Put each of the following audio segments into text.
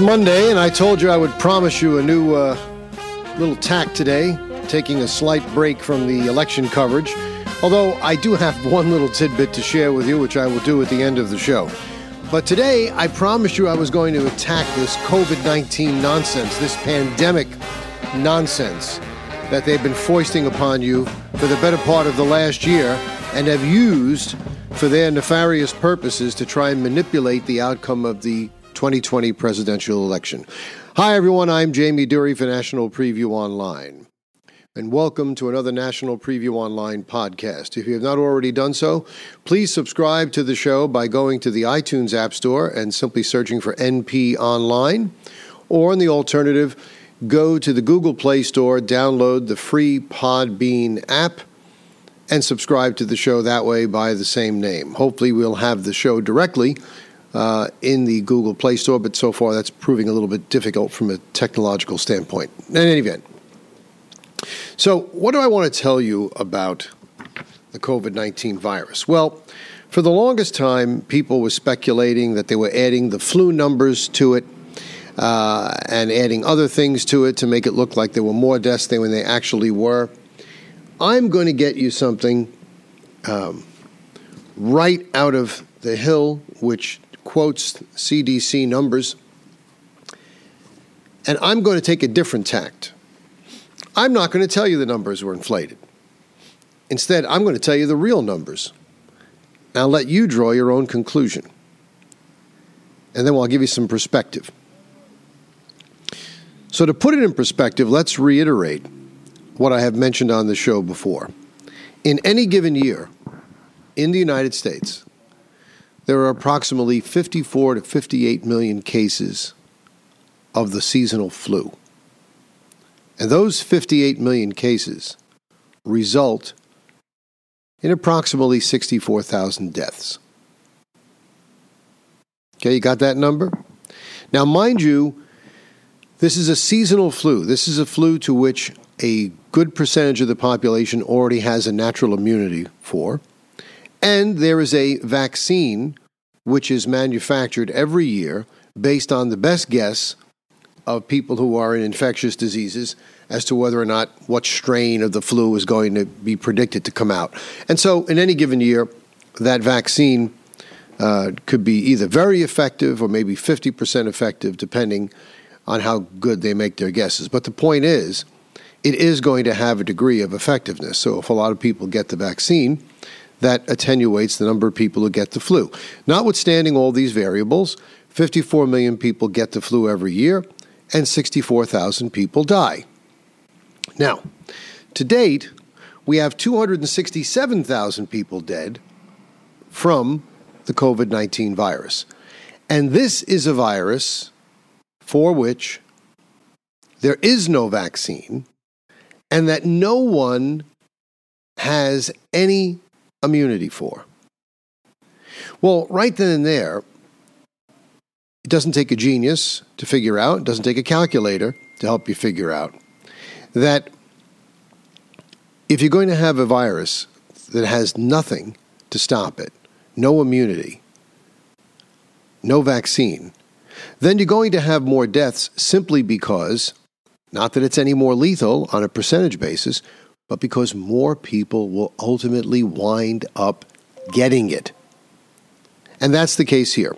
Monday, and I told you I would promise you a new uh, little tack today, taking a slight break from the election coverage. Although I do have one little tidbit to share with you, which I will do at the end of the show. But today, I promised you I was going to attack this COVID 19 nonsense, this pandemic nonsense that they've been foisting upon you for the better part of the last year and have used for their nefarious purposes to try and manipulate the outcome of the 2020 presidential election. Hi, everyone. I'm Jamie Dury for National Preview Online. And welcome to another National Preview Online podcast. If you have not already done so, please subscribe to the show by going to the iTunes App Store and simply searching for NP Online. Or, in the alternative, go to the Google Play Store, download the free Podbean app, and subscribe to the show that way by the same name. Hopefully, we'll have the show directly uh, in the Google Play Store, but so far that's proving a little bit difficult from a technological standpoint. In any event, so what do I want to tell you about the COVID 19 virus? Well, for the longest time, people were speculating that they were adding the flu numbers to it. Uh, and adding other things to it to make it look like there were more deaths than when they actually were. I'm going to get you something um, right out of the Hill, which quotes CDC numbers. And I'm going to take a different tact. I'm not going to tell you the numbers were inflated. Instead, I'm going to tell you the real numbers. I'll let you draw your own conclusion. And then I'll give you some perspective. So, to put it in perspective, let's reiterate what I have mentioned on the show before. In any given year in the United States, there are approximately 54 to 58 million cases of the seasonal flu. And those 58 million cases result in approximately 64,000 deaths. Okay, you got that number? Now, mind you, this is a seasonal flu. This is a flu to which a good percentage of the population already has a natural immunity for. And there is a vaccine which is manufactured every year based on the best guess of people who are in infectious diseases as to whether or not what strain of the flu is going to be predicted to come out. And so, in any given year, that vaccine uh, could be either very effective or maybe 50% effective, depending on how good they make their guesses. But the point is, it is going to have a degree of effectiveness. So, if a lot of people get the vaccine, that attenuates the number of people who get the flu. Notwithstanding all these variables, 54 million people get the flu every year, and 64,000 people die. Now, to date, we have 267,000 people dead from the COVID 19 virus. And this is a virus for which there is no vaccine and that no one has any immunity for? Well, right then and there, it doesn't take a genius to figure out, it doesn't take a calculator to help you figure out that if you're going to have a virus that has nothing to stop it, no immunity, no vaccine, then you're going to have more deaths simply because, not that it's any more lethal on a percentage basis, but because more people will ultimately wind up getting it. And that's the case here.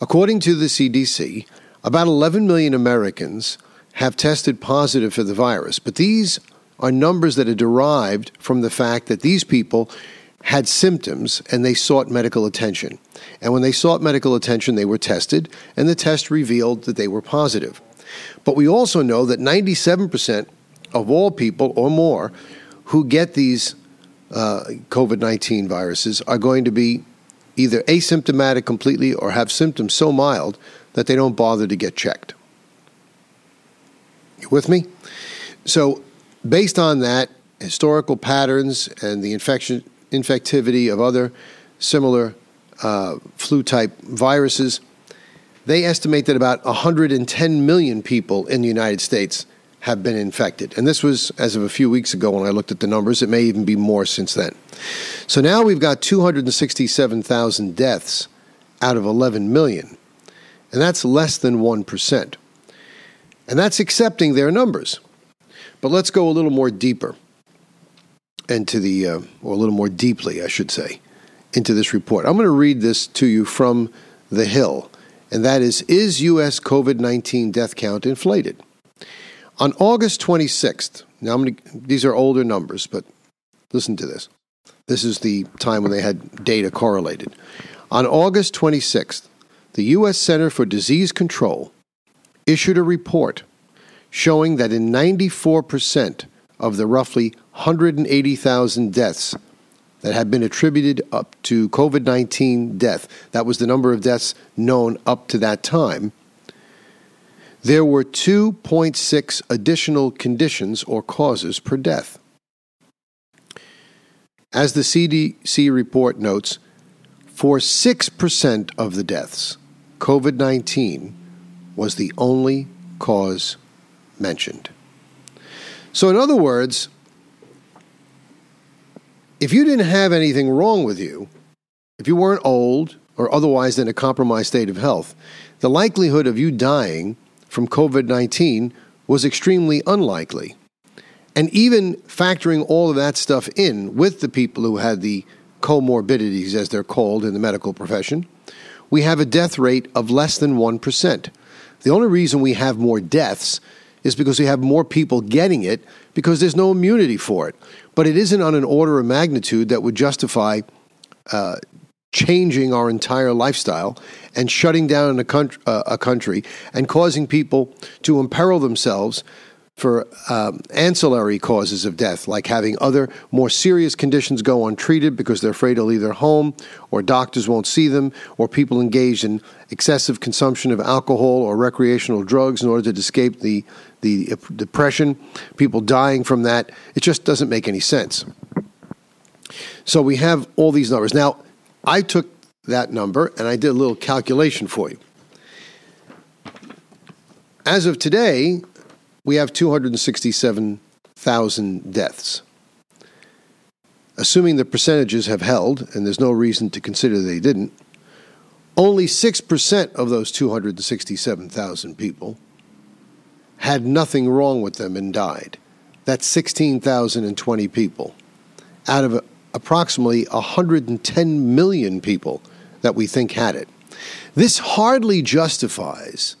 According to the CDC, about 11 million Americans have tested positive for the virus, but these are numbers that are derived from the fact that these people had symptoms and they sought medical attention. And when they sought medical attention, they were tested, and the test revealed that they were positive. But we also know that 97% of all people or more who get these uh, COVID 19 viruses are going to be either asymptomatic completely or have symptoms so mild that they don't bother to get checked. You with me? So, based on that, historical patterns and the infection infectivity of other similar uh, flu type viruses, they estimate that about 110 million people in the United States have been infected. And this was as of a few weeks ago when I looked at the numbers. It may even be more since then. So now we've got 267,000 deaths out of 11 million. And that's less than 1%. And that's accepting their numbers. But let's go a little more deeper into the, uh, or a little more deeply, I should say, into this report. I'm going to read this to you from The Hill, and that is Is U.S. COVID 19 death count inflated? On August 26th, now gonna, these are older numbers, but listen to this. This is the time when they had data correlated. On August 26th, the U.S. Center for Disease Control issued a report showing that in 94% of the roughly 180,000 deaths that had been attributed up to COVID 19 death, that was the number of deaths known up to that time, there were 2.6 additional conditions or causes per death. As the CDC report notes, for 6% of the deaths, COVID 19 was the only cause mentioned. So, in other words, if you didn't have anything wrong with you, if you weren't old or otherwise in a compromised state of health, the likelihood of you dying from COVID 19 was extremely unlikely. And even factoring all of that stuff in with the people who had the comorbidities, as they're called in the medical profession, we have a death rate of less than 1%. The only reason we have more deaths is because we have more people getting it because there's no immunity for it. But it isn't on an order of magnitude that would justify uh, changing our entire lifestyle and shutting down a, country, uh, a country and causing people to imperil themselves for um, ancillary causes of death, like having other more serious conditions go untreated because they're afraid to leave their home, or doctors won't see them, or people engaged in excessive consumption of alcohol or recreational drugs in order to escape the, the depression, people dying from that. It just doesn't make any sense. So we have all these numbers. Now, I took that number and I did a little calculation for you. As of today, we have 267,000 deaths. Assuming the percentages have held, and there's no reason to consider they didn't, only 6% of those 267,000 people had nothing wrong with them and died. That's 16,020 people out of approximately 110 million people that we think had it. This hardly justifies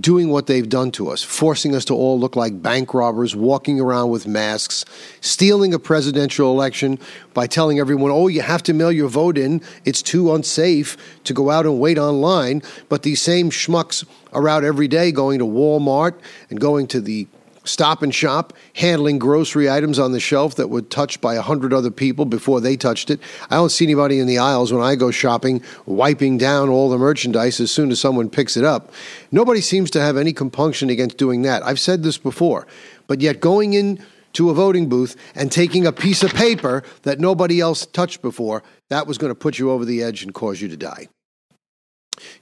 doing what they've done to us, forcing us to all look like bank robbers, walking around with masks, stealing a presidential election by telling everyone, oh, you have to mail your vote in. It's too unsafe to go out and wait online. But these same schmucks are out every day going to Walmart and going to the Stop and Shop, handling grocery items on the shelf that were touched by a hundred other people before they touched it. I don't see anybody in the aisles when I go shopping wiping down all the merchandise as soon as someone picks it up. Nobody seems to have any compunction against doing that. I've said this before, but yet going in to a voting booth and taking a piece of paper that nobody else touched before, that was going to put you over the edge and cause you to die.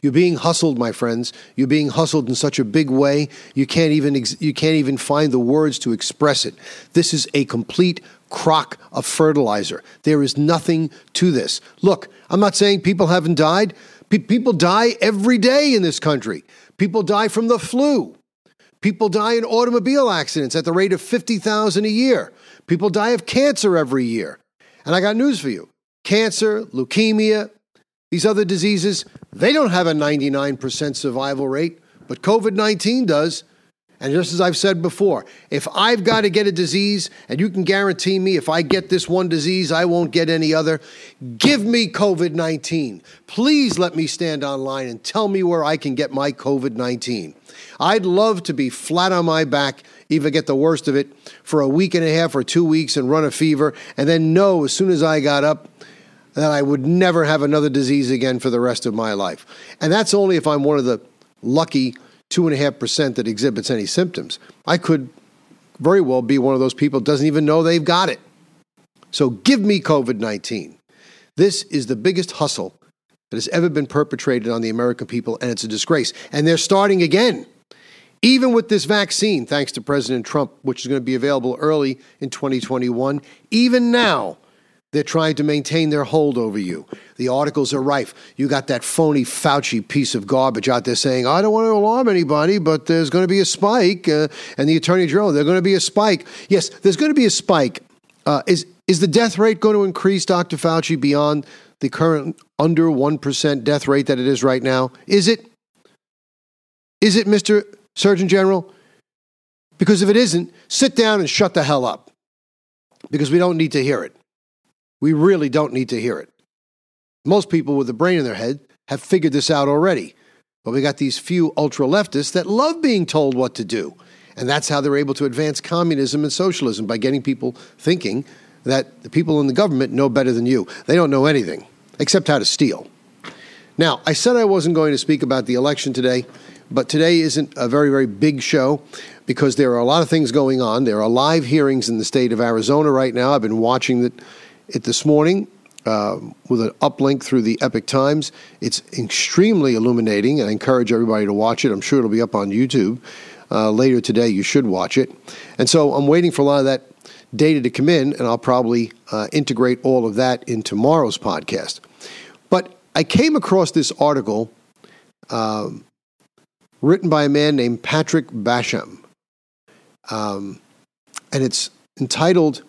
You're being hustled, my friends. You're being hustled in such a big way, you can't even you can't even find the words to express it. This is a complete crock of fertilizer. There is nothing to this. Look, I'm not saying people haven't died. Pe- people die every day in this country. People die from the flu. People die in automobile accidents at the rate of 50,000 a year. People die of cancer every year. And I got news for you. Cancer, leukemia, these other diseases, they don't have a 99% survival rate, but COVID 19 does. And just as I've said before, if I've got to get a disease and you can guarantee me if I get this one disease, I won't get any other, give me COVID 19. Please let me stand online and tell me where I can get my COVID 19. I'd love to be flat on my back, even get the worst of it, for a week and a half or two weeks and run a fever, and then know as soon as I got up, that I would never have another disease again for the rest of my life. And that's only if I'm one of the lucky 2.5% that exhibits any symptoms. I could very well be one of those people doesn't even know they've got it. So give me COVID 19. This is the biggest hustle that has ever been perpetrated on the American people, and it's a disgrace. And they're starting again. Even with this vaccine, thanks to President Trump, which is going to be available early in 2021, even now, They're trying to maintain their hold over you. The articles are rife. You got that phony Fauci piece of garbage out there saying, I don't want to alarm anybody, but there's going to be a spike. Uh, and the Attorney General, there's going to be a spike. Yes, there's going to be a spike. Uh, is, is the death rate going to increase, Dr. Fauci, beyond the current under 1% death rate that it is right now? Is it? Is it, Mr. Surgeon General? Because if it isn't, sit down and shut the hell up. Because we don't need to hear it. We really don't need to hear it. Most people with a brain in their head have figured this out already. But we got these few ultra leftists that love being told what to do. And that's how they're able to advance communism and socialism by getting people thinking that the people in the government know better than you. They don't know anything except how to steal. Now, I said I wasn't going to speak about the election today, but today isn't a very, very big show because there are a lot of things going on. There are live hearings in the state of Arizona right now. I've been watching it, it this morning uh, with an uplink through the Epoch Times. It's extremely illuminating, I encourage everybody to watch it. I'm sure it'll be up on YouTube uh, later today. You should watch it. And so I'm waiting for a lot of that data to come in, and I'll probably uh, integrate all of that in tomorrow's podcast. But I came across this article um, written by a man named Patrick Basham, um, and it's entitled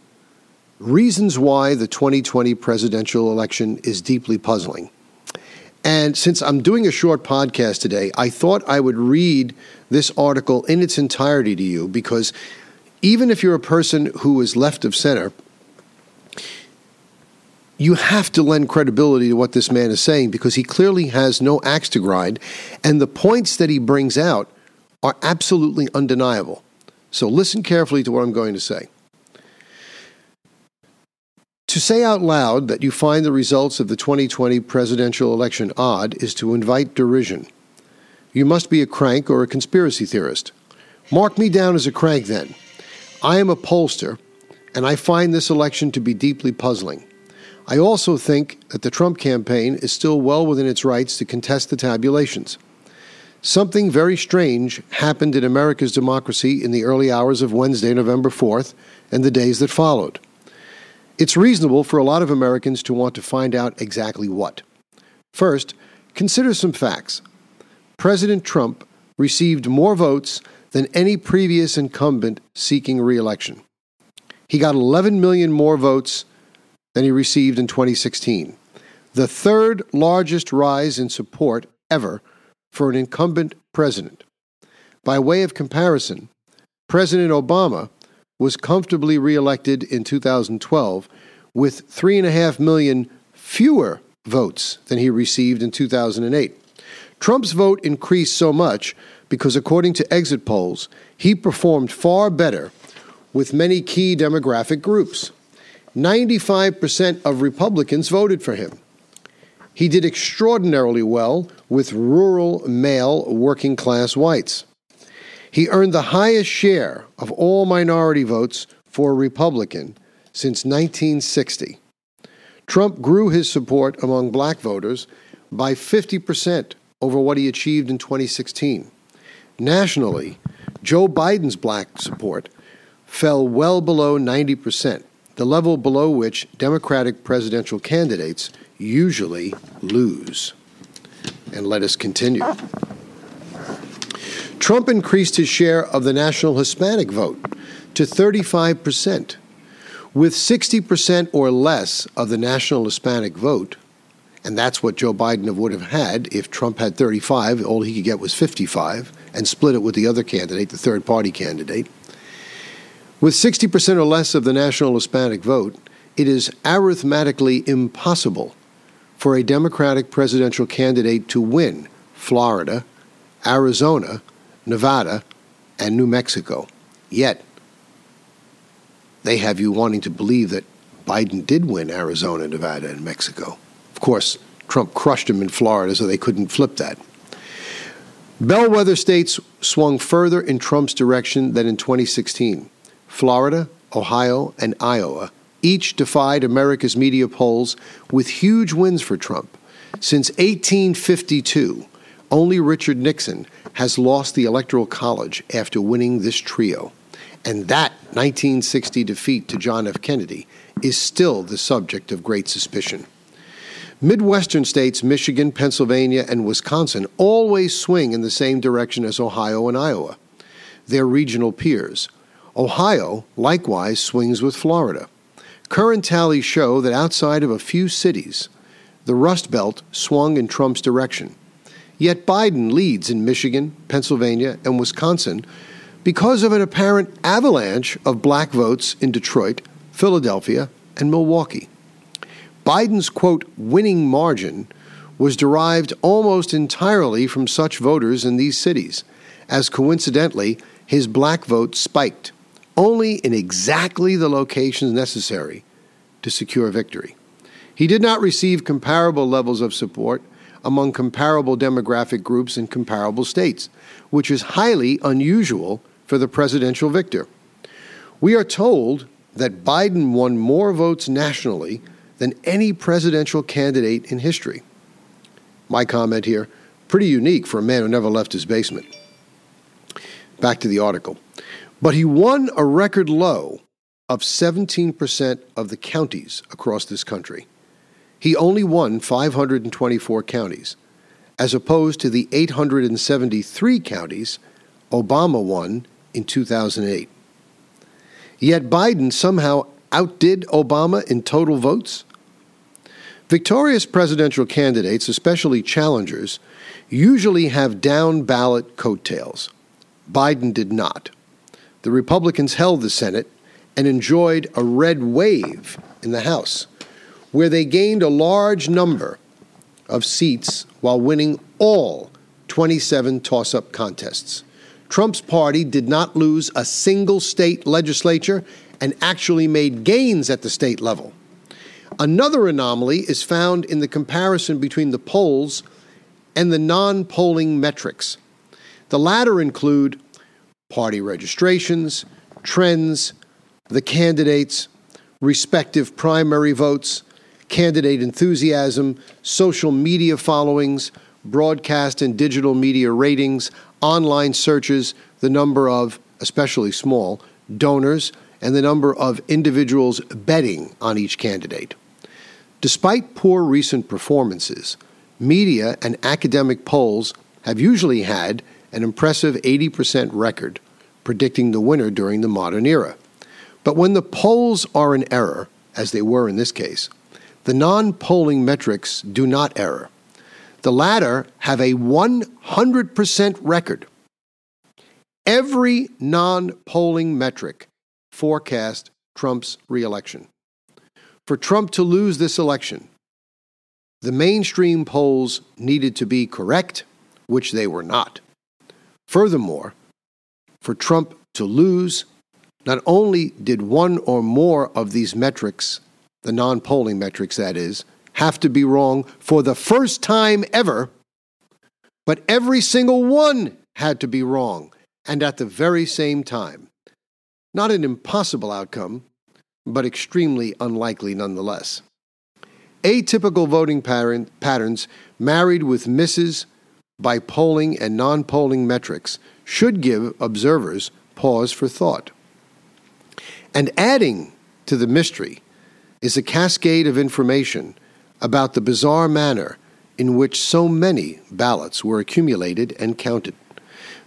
Reasons Why the 2020 Presidential Election is Deeply Puzzling. And since I'm doing a short podcast today, I thought I would read this article in its entirety to you because even if you're a person who is left of center, you have to lend credibility to what this man is saying because he clearly has no axe to grind, and the points that he brings out are absolutely undeniable. So listen carefully to what I'm going to say. To say out loud that you find the results of the 2020 presidential election odd is to invite derision. You must be a crank or a conspiracy theorist. Mark me down as a crank then. I am a pollster, and I find this election to be deeply puzzling. I also think that the Trump campaign is still well within its rights to contest the tabulations. Something very strange happened in America's democracy in the early hours of Wednesday, November 4th, and the days that followed. It's reasonable for a lot of Americans to want to find out exactly what. First, consider some facts. President Trump received more votes than any previous incumbent seeking reelection. He got 11 million more votes than he received in 2016, the third largest rise in support ever for an incumbent president. By way of comparison, President Obama was comfortably reelected in 2012 with 3.5 million fewer votes than he received in 2008. Trump's vote increased so much because, according to exit polls, he performed far better with many key demographic groups. 95% of Republicans voted for him. He did extraordinarily well with rural male working class whites. He earned the highest share of all minority votes for a Republican since 1960. Trump grew his support among black voters by 50% over what he achieved in 2016. Nationally, Joe Biden's black support fell well below 90%, the level below which Democratic presidential candidates usually lose. And let us continue. Trump increased his share of the national Hispanic vote to 35%, with 60% or less of the national Hispanic vote and that's what Joe Biden would have had if Trump had 35. All he could get was 55 and split it with the other candidate, the third party candidate. With 60% or less of the national Hispanic vote, it is arithmetically impossible for a Democratic presidential candidate to win Florida, Arizona, Nevada, and New Mexico. Yet, they have you wanting to believe that Biden did win Arizona, Nevada, and Mexico. Of course, Trump crushed him in Florida, so they couldn't flip that. Bellwether states swung further in Trump's direction than in 2016. Florida, Ohio, and Iowa each defied America's media polls with huge wins for Trump. Since 1852, only Richard Nixon has lost the Electoral College after winning this trio. and that 1960 defeat to John F. Kennedy is still the subject of great suspicion. Midwestern states, Michigan, Pennsylvania, and Wisconsin, always swing in the same direction as Ohio and Iowa, their regional peers. Ohio likewise swings with Florida. Current tallies show that outside of a few cities, the Rust Belt swung in Trump's direction. Yet Biden leads in Michigan, Pennsylvania, and Wisconsin because of an apparent avalanche of black votes in Detroit, Philadelphia, and Milwaukee. Biden's quote, winning margin was derived almost entirely from such voters in these cities, as coincidentally, his black vote spiked only in exactly the locations necessary to secure victory. He did not receive comparable levels of support among comparable demographic groups in comparable states, which is highly unusual for the presidential victor. We are told that Biden won more votes nationally than any presidential candidate in history. My comment here pretty unique for a man who never left his basement. Back to the article. But he won a record low of 17% of the counties across this country. He only won 524 counties, as opposed to the 873 counties Obama won in 2008. Yet Biden somehow outdid Obama in total votes? Victorious presidential candidates, especially challengers, usually have down ballot coattails. Biden did not. The Republicans held the Senate and enjoyed a red wave in the House, where they gained a large number of seats while winning all 27 toss up contests. Trump's party did not lose a single state legislature and actually made gains at the state level. Another anomaly is found in the comparison between the polls and the non polling metrics. The latter include party registrations, trends, the candidates, respective primary votes, candidate enthusiasm, social media followings, broadcast and digital media ratings, online searches, the number of, especially small, donors, and the number of individuals betting on each candidate. Despite poor recent performances, media and academic polls have usually had an impressive 80% record predicting the winner during the modern era. But when the polls are in error, as they were in this case, the non polling metrics do not error. The latter have a 100% record. Every non polling metric forecast Trump's reelection. For Trump to lose this election, the mainstream polls needed to be correct, which they were not. Furthermore, for Trump to lose, not only did one or more of these metrics, the non polling metrics that is, have to be wrong for the first time ever, but every single one had to be wrong and at the very same time. Not an impossible outcome, but extremely unlikely nonetheless. Atypical voting pattern, patterns married with misses by polling and non polling metrics should give observers pause for thought. And adding to the mystery is a cascade of information about the bizarre manner in which so many ballots were accumulated and counted.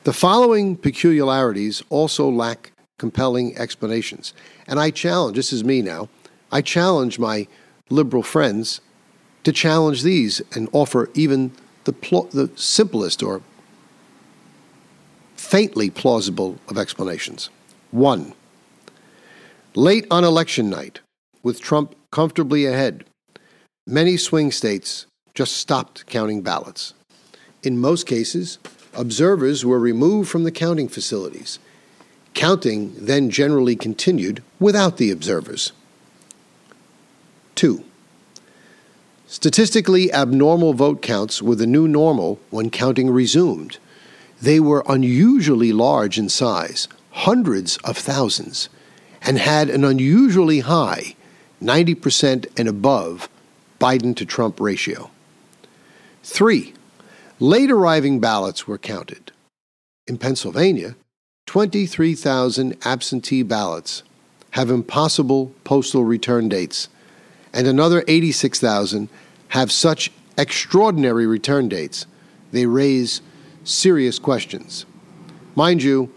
The following peculiarities also lack compelling explanations. And I challenge, this is me now, I challenge my liberal friends to challenge these and offer even the, pl- the simplest or faintly plausible of explanations. One, late on election night, with Trump comfortably ahead, many swing states just stopped counting ballots. In most cases, observers were removed from the counting facilities Counting then generally continued without the observers. 2. Statistically abnormal vote counts were the new normal when counting resumed. They were unusually large in size, hundreds of thousands, and had an unusually high 90% and above Biden to Trump ratio. 3. Late arriving ballots were counted. In Pennsylvania, 23,000 absentee ballots have impossible postal return dates, and another 86,000 have such extraordinary return dates they raise serious questions. Mind you,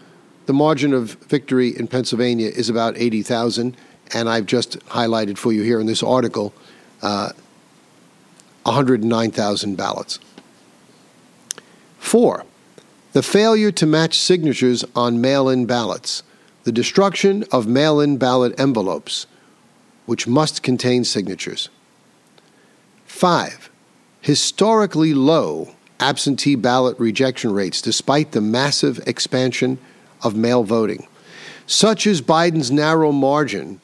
the margin of victory in Pennsylvania is about 80,000, and I've just highlighted for you here in this article uh, 109,000 ballots. Four, the failure to match signatures on mail in ballots, the destruction of mail in ballot envelopes, which must contain signatures. Five, historically low absentee ballot rejection rates despite the massive expansion of mail voting. Such is Biden's narrow margin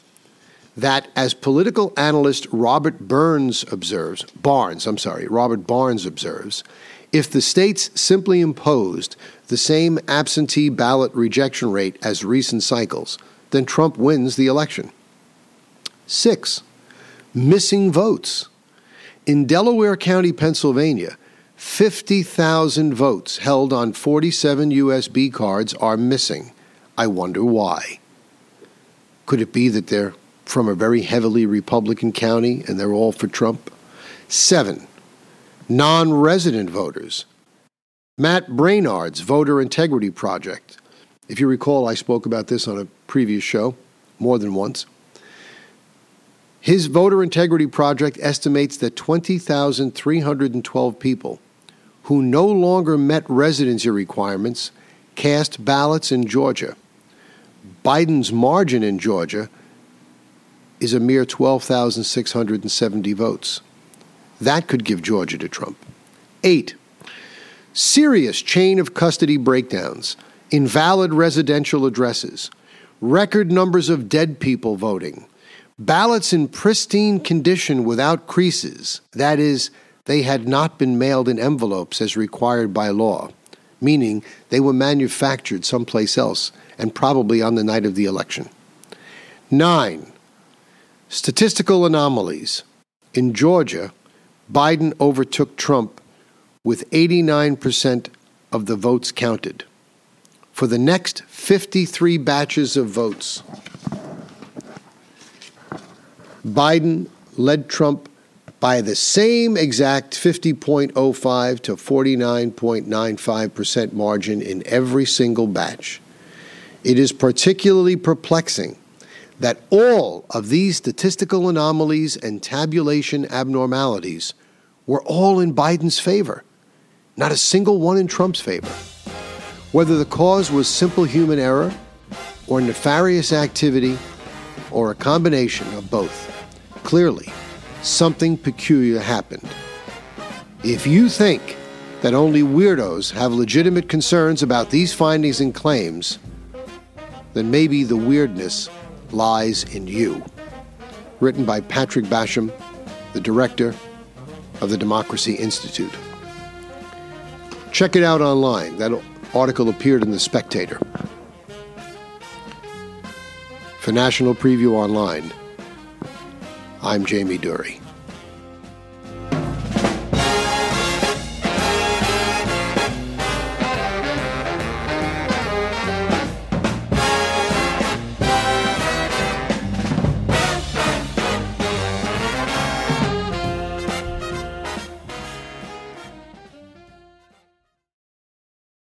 that, as political analyst Robert Burns observes, Barnes, I'm sorry, Robert Barnes observes, if the states simply imposed the same absentee ballot rejection rate as recent cycles, then Trump wins the election. Six, missing votes. In Delaware County, Pennsylvania, 50,000 votes held on 47 USB cards are missing. I wonder why. Could it be that they're from a very heavily Republican county and they're all for Trump? Seven, non resident voters. Matt Braynard's Voter Integrity Project. If you recall, I spoke about this on a previous show more than once. His Voter Integrity Project estimates that 20,312 people who no longer met residency requirements cast ballots in Georgia. Biden's margin in Georgia is a mere 12,670 votes. That could give Georgia to Trump. Eight, serious chain of custody breakdowns, invalid residential addresses, record numbers of dead people voting, ballots in pristine condition without creases, that is, they had not been mailed in envelopes as required by law, meaning they were manufactured someplace else and probably on the night of the election. Nine, statistical anomalies. In Georgia, Biden overtook Trump with 89% of the votes counted. For the next 53 batches of votes, Biden led Trump by the same exact 50.05 to 49.95% margin in every single batch. It is particularly perplexing that all of these statistical anomalies and tabulation abnormalities were all in Biden's favor, not a single one in Trump's favor. Whether the cause was simple human error or nefarious activity or a combination of both, clearly something peculiar happened. If you think that only weirdos have legitimate concerns about these findings and claims, then maybe the weirdness lies in you. Written by Patrick Basham, the director of the Democracy Institute. Check it out online. That article appeared in The Spectator. For National Preview Online, I'm Jamie Dury.